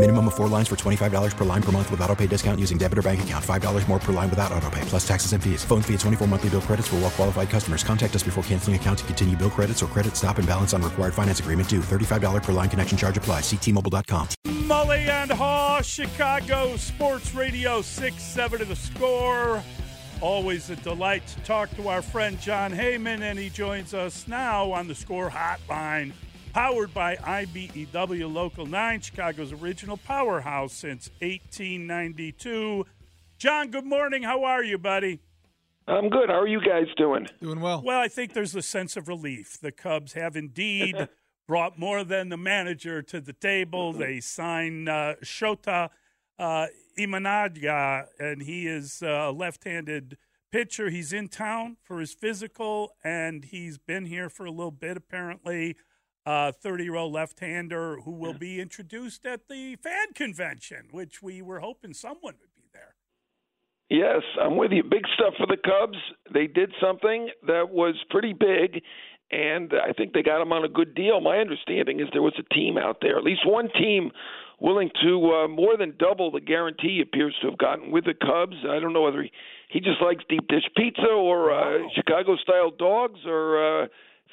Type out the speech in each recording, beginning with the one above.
Minimum of four lines for $25 per line per month with auto pay discount using debit or bank account. $5 more per line without auto pay, plus taxes and fees. Phone fee at 24 monthly bill credits for all well qualified customers. Contact us before canceling account to continue bill credits or credit stop and balance on required finance agreement due. $35 per line connection charge applies. Ctmobile.com. Mully and Haugh, Chicago Sports Radio 6-7 to the score. Always a delight to talk to our friend Jon Heyman, and he joins us now on the score hotline powered by IBEW Local 9, Chicago's original powerhouse since 1892. Jon, good morning. How are you, buddy? I'm good. How are you guys doing? Doing well. Well, I think there's a sense of relief. The Cubs have indeed brought more than the manager to the table. They sign uh, Shota uh, Imanaga, and he is a left-handed pitcher. He's in town for his physical, and he's been here for a little bit apparently. 30 year old left hander who will be introduced at the fan convention, which we were hoping someone would be there. Yes, I'm with you. Big stuff for the Cubs. They did something that was pretty big, and I think they got him on a good deal. My understanding is there was a team out there, at least one team willing to uh, more than double the guarantee he appears to have gotten with the Cubs. I don't know whether he, he just likes deep dish pizza or uh, Wow. Chicago style dogs or uh,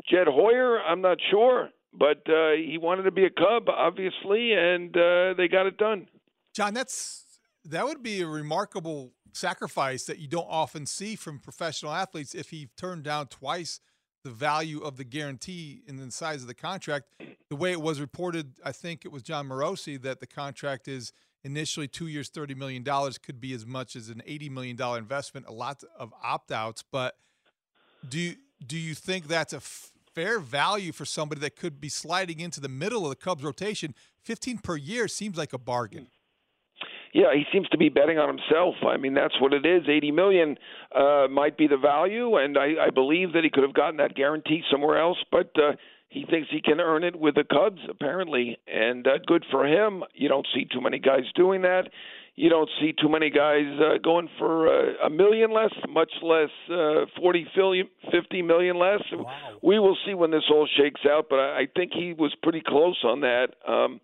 Jed Hoyer. I'm not sure, but uh, he wanted to be a Cub, obviously, and uh, they got it done. Jon, that's that would be a remarkable sacrifice that you don't often see from professional athletes if he turned down twice the value of the guarantee and the size of the contract. The way it was reported, I think it was Jon Morosi that the contract is initially two years, thirty million dollars, could be as much as an eighty million dollar investment. A lot of opt outs, but do you, do you think that's a f- fair value for somebody that could be sliding into the middle of the Cubs rotation? Fifteen per year seems like a bargain. Yeah, he seems to be betting on himself. I mean, that's what it is. Eighty million uh, might be the value, and I, I believe that he could have gotten that guarantee somewhere else, but uh, he thinks he can earn it with the Cubs, apparently, and uh, good for him. You don't see too many guys doing that. You don't see too many guys uh, going for uh, a million less, much less uh, forty, fifty million less. We will see when this all shakes out, but I, I think he was pretty close on that. Um,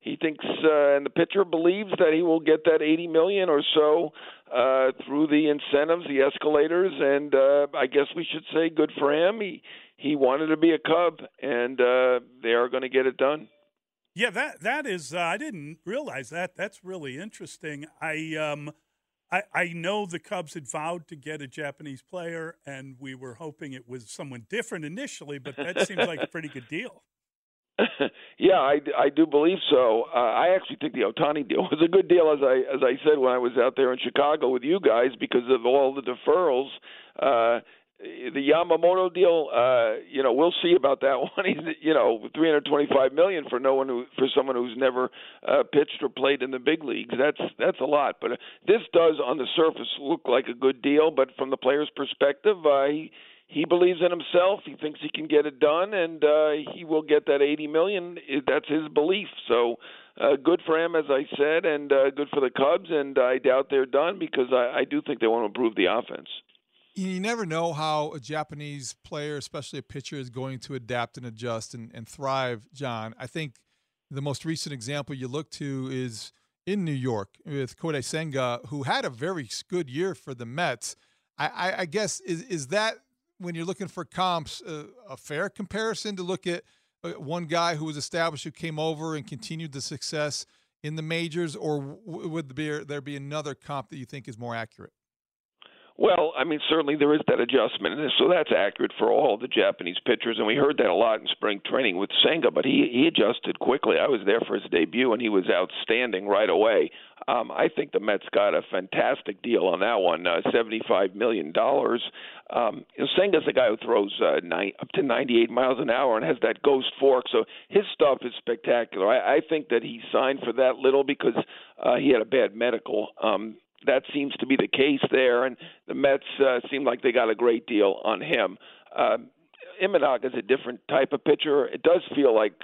he thinks, uh, and the pitcher believes that he will get that 80 million or so uh, through the incentives, the escalators, and uh, I guess we should say good for him. He he wanted to be a Cub, and uh, they are going to get it done. Yeah, that that is. Uh, I didn't realize that. That's really interesting. I um, I I know the Cubs had vowed to get a Japanese player, and we were hoping it was someone different initially, but that seems like a pretty good deal. yeah, I, I do believe so. Uh, I actually think the Ohtani deal was a good deal, as I as I said when I was out there in Chicago with you guys, because of all the deferrals. Uh, the Yamamoto deal, uh, you know, we'll see about that one. You know, 325 million for no one who, for someone who's never uh, pitched or played in the big leagues. That's that's a lot. But uh, this does, on the surface, look like a good deal. But from the player's perspective, uh, he he believes in himself. He thinks he can get it done, and uh, he will get that 80 million. That's his belief. So. Uh, good for him, as I said, and uh, good for the Cubs. And I doubt they're done because I, I do think they want to improve the offense you never know how a Japanese player, especially a pitcher, is going to adapt and adjust and, and thrive, Jon. I think the most recent example you look to is in New York with Kodai Senga, who had a very good year for the Mets. I, I, I guess is is that when you're looking for comps uh, a fair comparison to look at uh, one guy who was established who came over and continued the success in the majors, or w- would there be, there be another comp that you think is more accurate? Well, I mean, certainly there is that adjustment, and so that's accurate for all the Japanese pitchers, and we heard that a lot in spring training with Senga. But he he adjusted quickly. I was there for his debut, and he was outstanding right away. Um, I think the Mets got a fantastic deal on that one, uh, seventy-five million dollars. Um, Senga's the guy who throws uh, nine, up to ninety-eight miles an hour and has that ghost fork, so his stuff is spectacular. I, I think that he signed for that little because uh, he had a bad medical. Um, that seems to be the case there, and the Mets uh, seem like they got a great deal on him. Uh, Imanaga is a different type of pitcher. It does feel like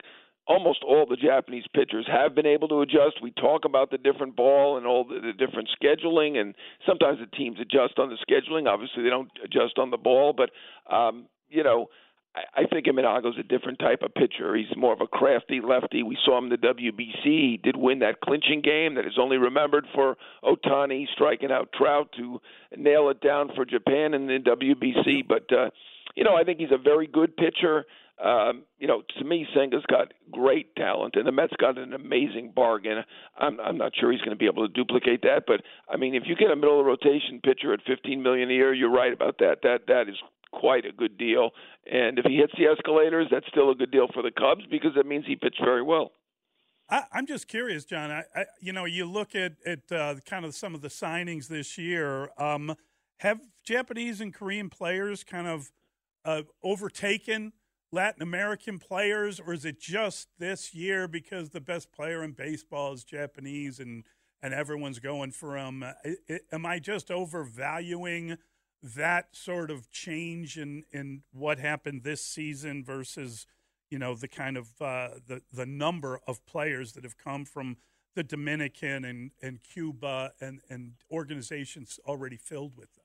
almost all the Japanese pitchers have been able to adjust. We talk about the different ball and all the, the different scheduling, and sometimes the teams adjust on the scheduling. Obviously, they don't adjust on the ball, but um, you know, I, think Imanaga's a different type of pitcher. He's more of a crafty lefty. We saw him in the WBC. He did win that clinching game that is only remembered for Ohtani striking out Trout to nail it down for Japan in the WBC. But uh, you know, I think he's a very good pitcher. Um, you know, to me, Senga's got great talent, and the Mets got an amazing bargain. I'm, I'm not sure he's going to be able to duplicate that, but I mean, if you get a middle of rotation pitcher at 15 million a year, you're right about that. That that is quite a good deal. And if he hits the escalators, that's still a good deal for the Cubs because it means he pitched very well. I, am just curious, Jon. I, I, you know, you look at at uh, kind of some of the signings this year. Um, have Japanese and Korean players kind of uh, overtaken Latin American players, or is it just this year because the best player in baseball is Japanese and and everyone's going for him? am I just overvaluing? That sort of change in in what happened this season versus you know the kind of uh, the the number of players that have come from the Dominican and, and Cuba and, and organizations already filled with them.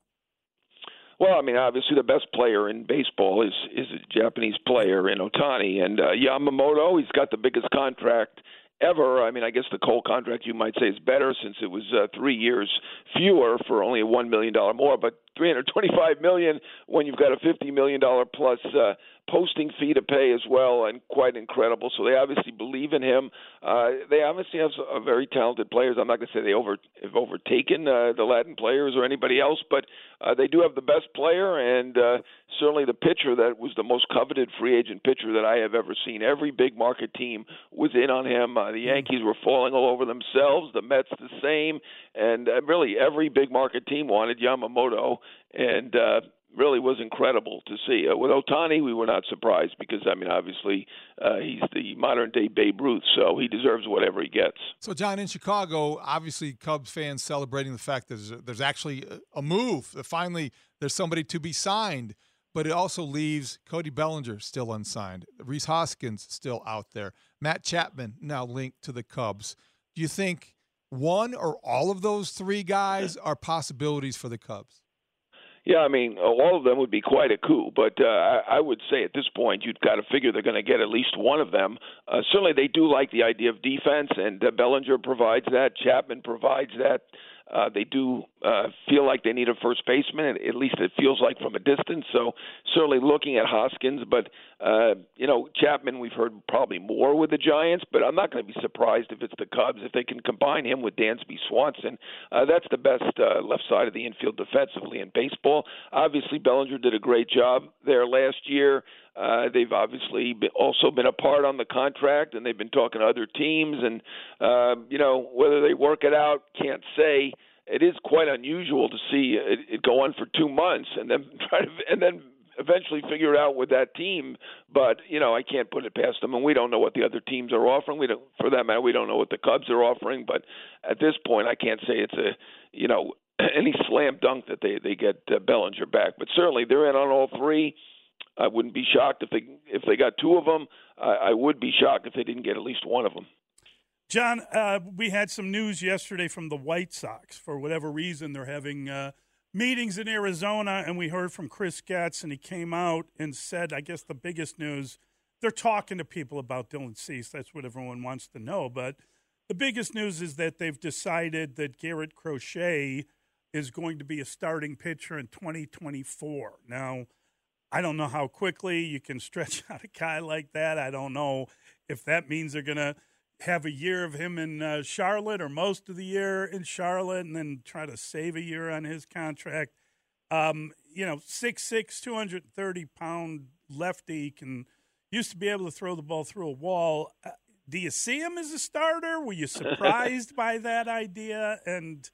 Well, I mean, obviously the best player in baseball is is a Japanese player in Ohtani, and uh, Yamamoto. He's got the biggest contract ever. I mean, I guess the Cole contract you might say is better since it was uh, three years fewer for only one million dollar more, but 325 million when you've got a 50 million dollar plus uh, posting fee to pay as well, and quite incredible. So they obviously believe in him. Uh, they obviously have a very talented players. I'm not going to say they over have overtaken uh, the Latin players or anybody else, but uh, they do have the best player and uh, certainly the pitcher that was the most coveted free agent pitcher that I have ever seen. Every big market team was in on him. Uh, the Yankees were falling all over themselves. The Mets the same, and uh, really every big market team wanted Yamamoto and. Uh, really was incredible to see. Uh, with Ohtani, we were not surprised because I mean, obviously, uh, he's the modern day Babe Ruth, so he deserves whatever he gets. So, Jon, in Chicago, obviously, Cubs fans celebrating the fact that there's, there's actually a move. That finally, there's somebody to be signed. But it also leaves Cody Bellinger still unsigned, Rhys Hoskins still out there, Matt Chapman now linked to the Cubs. Do you think one or all of those three guys are possibilities for the Cubs? Yeah, I mean, all of them would be quite a coup, but uh, I, would say at this point you've got to figure they're going to get at least one of them. Uh, certainly, they do like the idea of defense, and uh, Bellinger provides that. Chapman provides that. Uh, they do uh, feel like they need a first baseman, at least it feels like from a distance. So certainly looking at Hoskins, but uh, you know Chapman, we've heard probably more with the Giants, but I'm not going to be surprised if it's the Cubs if they can combine him with Dansby Swanson. Uh, that's the best uh, left side of the infield defensively in baseball. Obviously, Bellinger did a great job there last year. Uh, they've obviously also been a part on the contract, and they've been talking to other teams. And uh, you know whether they work it out, can't say. It is quite unusual to see it, it go on for two months and then try to and then eventually figure it out with that team. But you know, I can't put it past them, and we don't know what the other teams are offering. We don't, for that matter, we don't know what the Cubs are offering. But at this point, I can't say it's a you know any slam dunk that they they get uh, Bellinger back. But certainly they're in on all three. I wouldn't be shocked if they if they got two of them. I, I would be shocked if they didn't get at least one of them. Jon, uh, we had some news yesterday from the White Sox. For whatever reason, they're having uh, meetings in Arizona, and we heard from Chris Getz, and he came out and said, I guess the biggest news, they're talking to people about Dylan Cease. That's what everyone wants to know. But the biggest news is that they've decided that Garrett Crochet is going to be a starting pitcher in 2024. Now, I don't know how quickly you can stretch out a guy like that. I don't know if that means they're going to have a year of him in uh, Charlotte or most of the year in Charlotte and then try to save a year on his contract. Um, you know, 6'6", 230 pound lefty can used to be able to throw the ball through a wall. Uh, do you see him as a starter? Were you surprised by that idea? And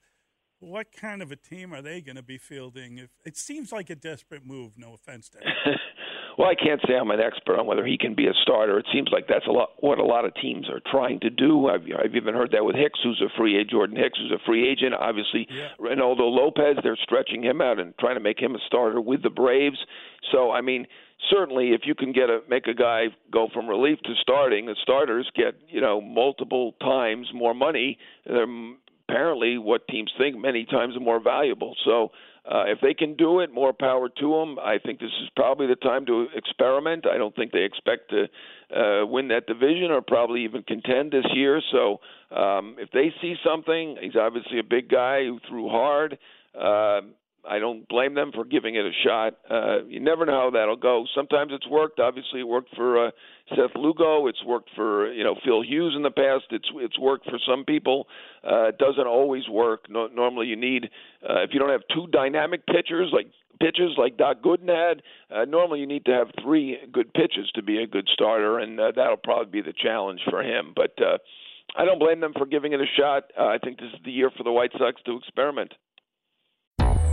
what kind of a team are they going to be fielding? If it seems like a desperate move. No offense to well, I can't say I'm an expert on whether he can be a starter. It seems like that's a lot what a lot of teams are trying to do. I've, I've even heard that with Hicks, who's a free agent, Jordan Hicks, who's a free agent. Obviously, yeah. Reynaldo Lopez, they're stretching him out and trying to make him a starter with the Braves. So, I mean, certainly if you can get a make a guy go from relief to starting, the starters get you know multiple times more money. They're apparently what teams think many times are more valuable. So uh, if they can do it, more power to them. I think this is probably the time to experiment. I don't think they expect to uh, win that division or probably even contend this year. So um, if they see something, he's obviously a big guy who threw hard. Uh, I don't blame them for giving it a shot. Uh, you never know how that'll go. Sometimes it's worked. Obviously, it worked for uh, Seth Lugo. It's worked for you know Phil Hughes in the past. It's it's worked for some people. Uh, it doesn't always work. No, normally, you need uh, if you don't have two dynamic pitchers like pitchers like Doc Gooden had. Uh, normally, you need to have three good pitches to be a good starter, and uh, that'll probably be the challenge for him. But uh, I don't blame them for giving it a shot. Uh, I think this is the year for the White Sox to experiment.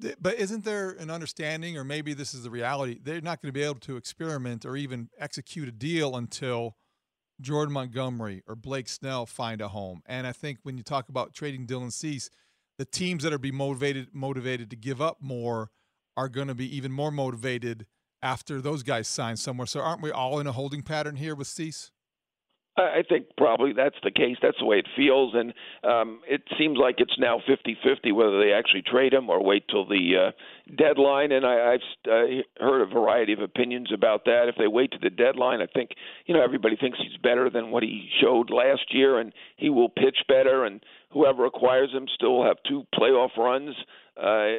But isn't there an understanding, or maybe this is the reality? They're not going to be able to experiment or even execute a deal until Jordan Montgomery or Blake Snell find a home. And I think when you talk about trading Dylan Cease, the teams that are be motivated motivated to give up more are going to be even more motivated after those guys sign somewhere. So aren't we all in a holding pattern here with Cease? I think probably that's the case. That's the way it feels, and um, it seems like it's now fifty-fifty whether they actually trade him or wait till the uh, deadline. And I, I've uh, heard a variety of opinions about that. If they wait to the deadline, I think you know everybody thinks he's better than what he showed last year, and he will pitch better. And whoever acquires him still will have two playoff runs. Uh,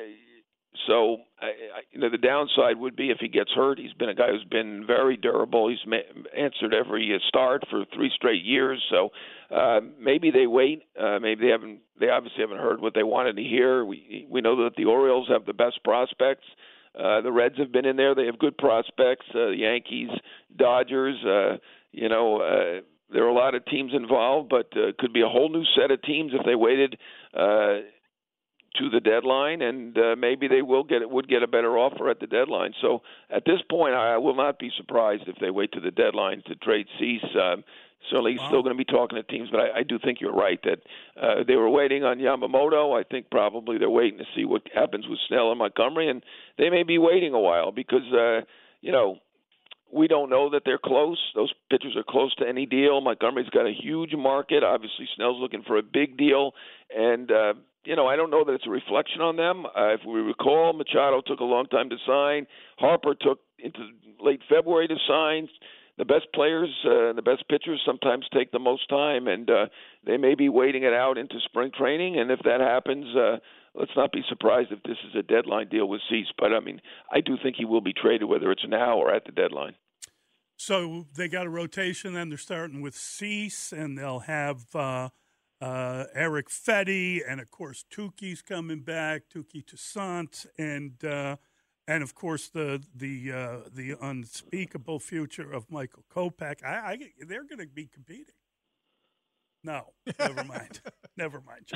so, I, I, you know, the downside would be if he gets hurt. He's been a guy who's been very durable. He's ma- answered every start for three straight years. So, uh, maybe they wait. Uh, maybe they haven't. They obviously haven't heard what they wanted to hear. We we know that the Orioles have the best prospects. Uh, the Reds have been in there. They have good prospects. Uh, the Yankees, Dodgers. Uh, you know. Uh, there are a lot of teams involved, but uh, could be a whole new set of teams if they waited uh, to the deadline, and uh, maybe they will get would get a better offer at the deadline. So at this point, I will not be surprised if they wait to the deadline to trade Cease. Um, certainly, wow. still going to be talking to teams, but I, I do think you're right that uh, they were waiting on Yamamoto. I think probably they're waiting to see what happens with Snell and Montgomery, and they may be waiting a while because uh, you know we don't know that they're close. Those pitchers are close to any deal. Montgomery's got a huge market. Obviously, Snell's looking for a big deal, and uh, you know, I don't know that it's a reflection on them. Uh, if we recall, Machado took a long time to sign. Harper took into late February to sign. the best players, uh, the best pitchers sometimes take the most time, and uh, they may be waiting it out into spring training. And if that happens, uh, let's not be surprised if this is a deadline deal with Cease. But I mean, I do think he will be traded, whether it's now or at the deadline. So they got a rotation. Then they're starting with Cease, and they'll have uh, uh, Erick Fedde, and of course Touki's coming back, Touki Toussaint, and uh, and of course the the uh, the unspeakable future of Michael Kopech. I, I they're going to be competing. No, never mind. never mind.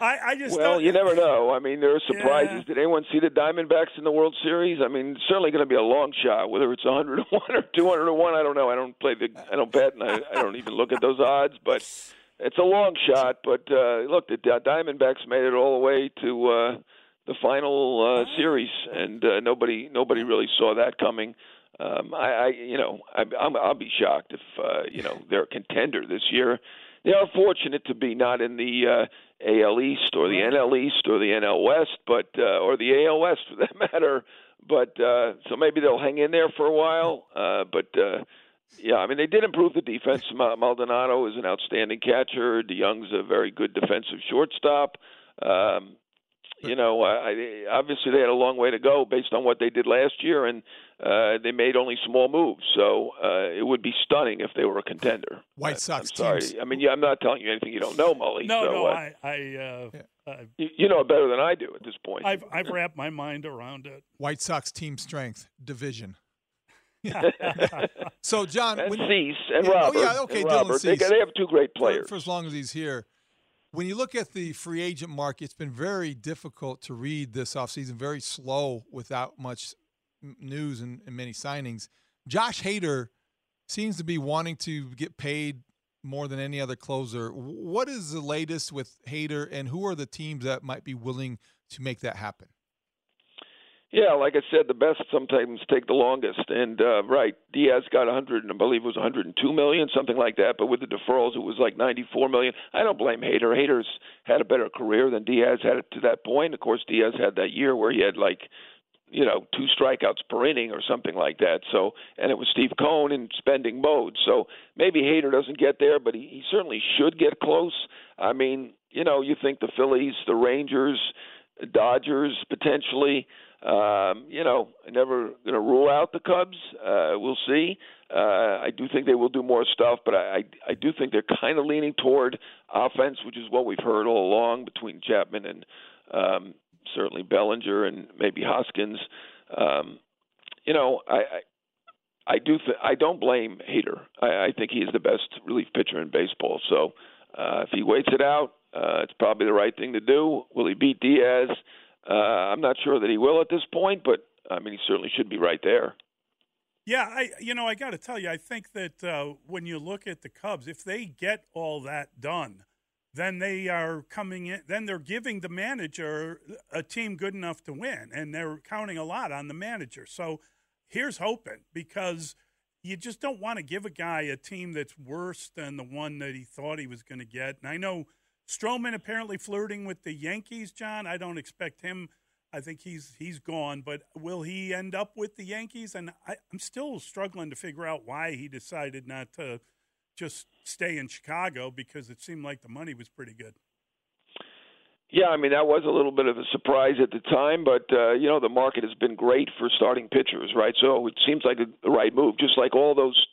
I, I just well, don't- you never know. I mean, there are surprises. Yeah. Did anyone see the Diamondbacks in the World Series? I mean, it's certainly going to be a long shot. Whether it's 101 or 201, I don't know. I don't play the, I don't bet, and I, I don't even look at those odds. But it's a long shot. But uh, look, the Diamondbacks made it all the way to uh, the final uh, series, and uh, nobody nobody really saw that coming. Um, I, I, you know, I, I'm, I'll be shocked if uh, you know they're a contender this year. They are fortunate to be not in the uh, AL East or the NL East or the NL West, but uh, or the AL West for that matter. But uh, so maybe they'll hang in there for a while. Uh, but uh, yeah, I mean they did improve the defense. Maldonado is an outstanding catcher. DeJong's a very good defensive shortstop. Um, you know, I, I, obviously they had a long way to go based on what they did last year, and uh, they made only small moves. So uh, it would be stunning if they were a contender. White Sox I'm sorry. teams. I mean, yeah, I'm not telling you anything you don't know, Mully. No, so, no, uh, I, I, uh, I've, you, you know it better than I do at this point. I've, I've wrapped my mind around it. White Sox team strength division. so Jon, and when, Cease and Yeah, Robert. Oh yeah, okay, Dylan Robert. They, Cease. they have two great players. for, as long as he's here. When you look at the free agent market, it's been very difficult to read this offseason, very slow without much news and, and many signings. Josh Hader seems to be wanting to get paid more than any other closer. What is the latest with Hader, and who are the teams that might be willing to make that happen? Yeah, like I said, the best sometimes take the longest. And uh, right, Diaz got 100, and I believe it was 102 million, something like that. But with the deferrals, it was like 94 million. I don't blame Hader. Hader's had a better career than Diaz had it to that point. Of course, Diaz had that year where he had like, you know, two strikeouts per inning or something like that. So, and it was Steve Cohen in spending mode. So maybe Hader doesn't get there, but he, he certainly should get close. I mean, you know, you think the Phillies, the Rangers, Dodgers potentially. Um, you know, never going to rule out the Cubs. Uh, we'll see. Uh, I do think they will do more stuff, but I, I, I do think they're kind of leaning toward offense, which is what we've heard all along between Chapman and um, certainly Bellinger and maybe Hoskins. Um, you know, I, I, I do. Th- I don't blame Hader. I, I think he is the best relief pitcher in baseball. So uh, if he waits it out, uh, it's probably the right thing to do. Will he beat Diaz? Uh, I'm not sure that he will at this point, but I mean, he certainly should be right there. Yeah, I you know I got to tell you, I think that uh, when you look at the Cubs, if they get all that done, then they are coming in. Then they're giving the manager a team good enough to win, and they're counting a lot on the manager. So here's hoping because you just don't want to give a guy a team that's worse than the one that he thought he was going to get. And I know Stroman apparently flirting with the Yankees, Jon. I don't expect him. I think he's he's gone, but will he end up with the Yankees? And I, I'm still struggling to figure out why he decided not to just stay in Chicago because it seemed like the money was pretty good. Yeah, I mean that was a little bit of a surprise at the time, but uh, you know the market has been great for starting pitchers, right? So it seems like the right move. Just like all those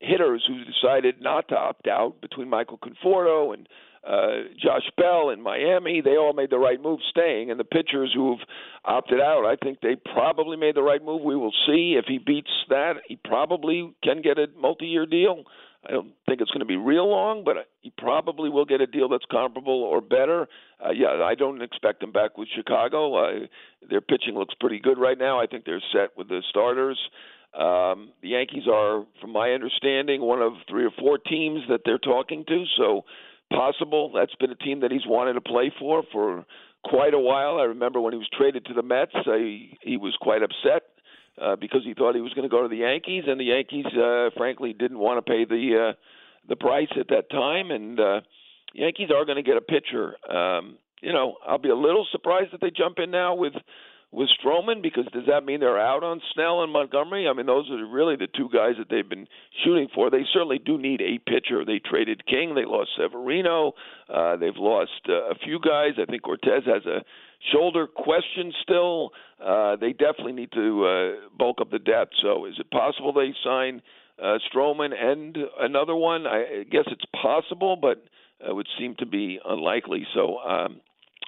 hitters who decided not to opt out between Michael Conforto and uh, Josh Bell in Miami, they all made the right move staying. And the pitchers who've opted out, I think they probably made the right move. We will see if he beats that. He probably can get a multi-year deal. I don't think it's going to be real long, but he probably will get a deal that's comparable or better. Uh, yeah, I don't expect him back with Chicago. Uh, their pitching looks pretty good right now. I think they're set with the starters. Um, the Yankees are, from my understanding, one of three or four teams that they're talking to. So possible. That's been a team that he's wanted to play for for quite a while. I remember when he was traded to the Mets, I, he was quite upset uh, because he thought he was going to go to the Yankees, and the Yankees, uh, frankly, didn't want to pay the uh, the price at that time. And uh, Yankees are going to get a pitcher. Um, you know, I'll be a little surprised that they jump in now with with Stroman? Because does that mean they're out on Snell and Montgomery? I mean, those are really the two guys that they've been shooting for. They certainly do need a pitcher. They traded King. They lost Severino. Uh, they've lost uh, a few guys. I think Cortes has a shoulder question still. Uh, they definitely need to uh, bulk up the depth. So, is it possible they sign uh, Stroman and another one? I guess it's possible, but it would seem to be unlikely. So, um,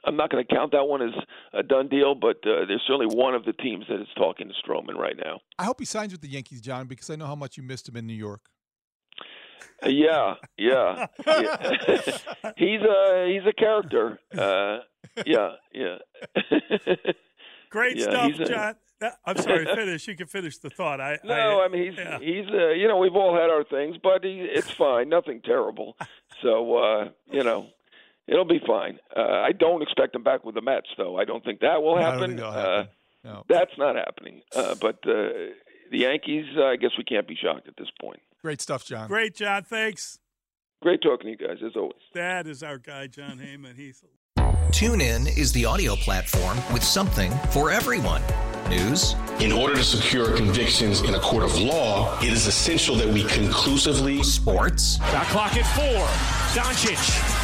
I'm not going to count that one as a done deal, but uh, there's certainly one of the teams that is talking to Stroman right now. I hope he signs with the Yankees, Jon, because I know how much you missed him in New York. Uh, yeah, yeah, yeah. he's a he's a character. Uh, yeah, yeah. Great Yeah, stuff, a- Jon. I'm sorry. Finish. You can finish the thought. I No, I mean he's yeah. he's uh, you know we've all had our things, but he, it's fine, nothing terrible. So uh, you know it'll be fine. Uh, I don't expect him back with the Mets, though. I don't think that will No, I don't happen. think that'll Uh. No. That's not happening. Uh, but uh, the Yankees, uh, I guess we can't be shocked at this point. Great stuff, Jon. Great, Jon. Thanks. Great talking to you guys as always. That is our guy, Jon Heyman. He's TuneIn is the audio platform with something for everyone. News, In order to secure convictions in a court of law, it is essential that we conclusively. sports, Shot clock at four. Doncic.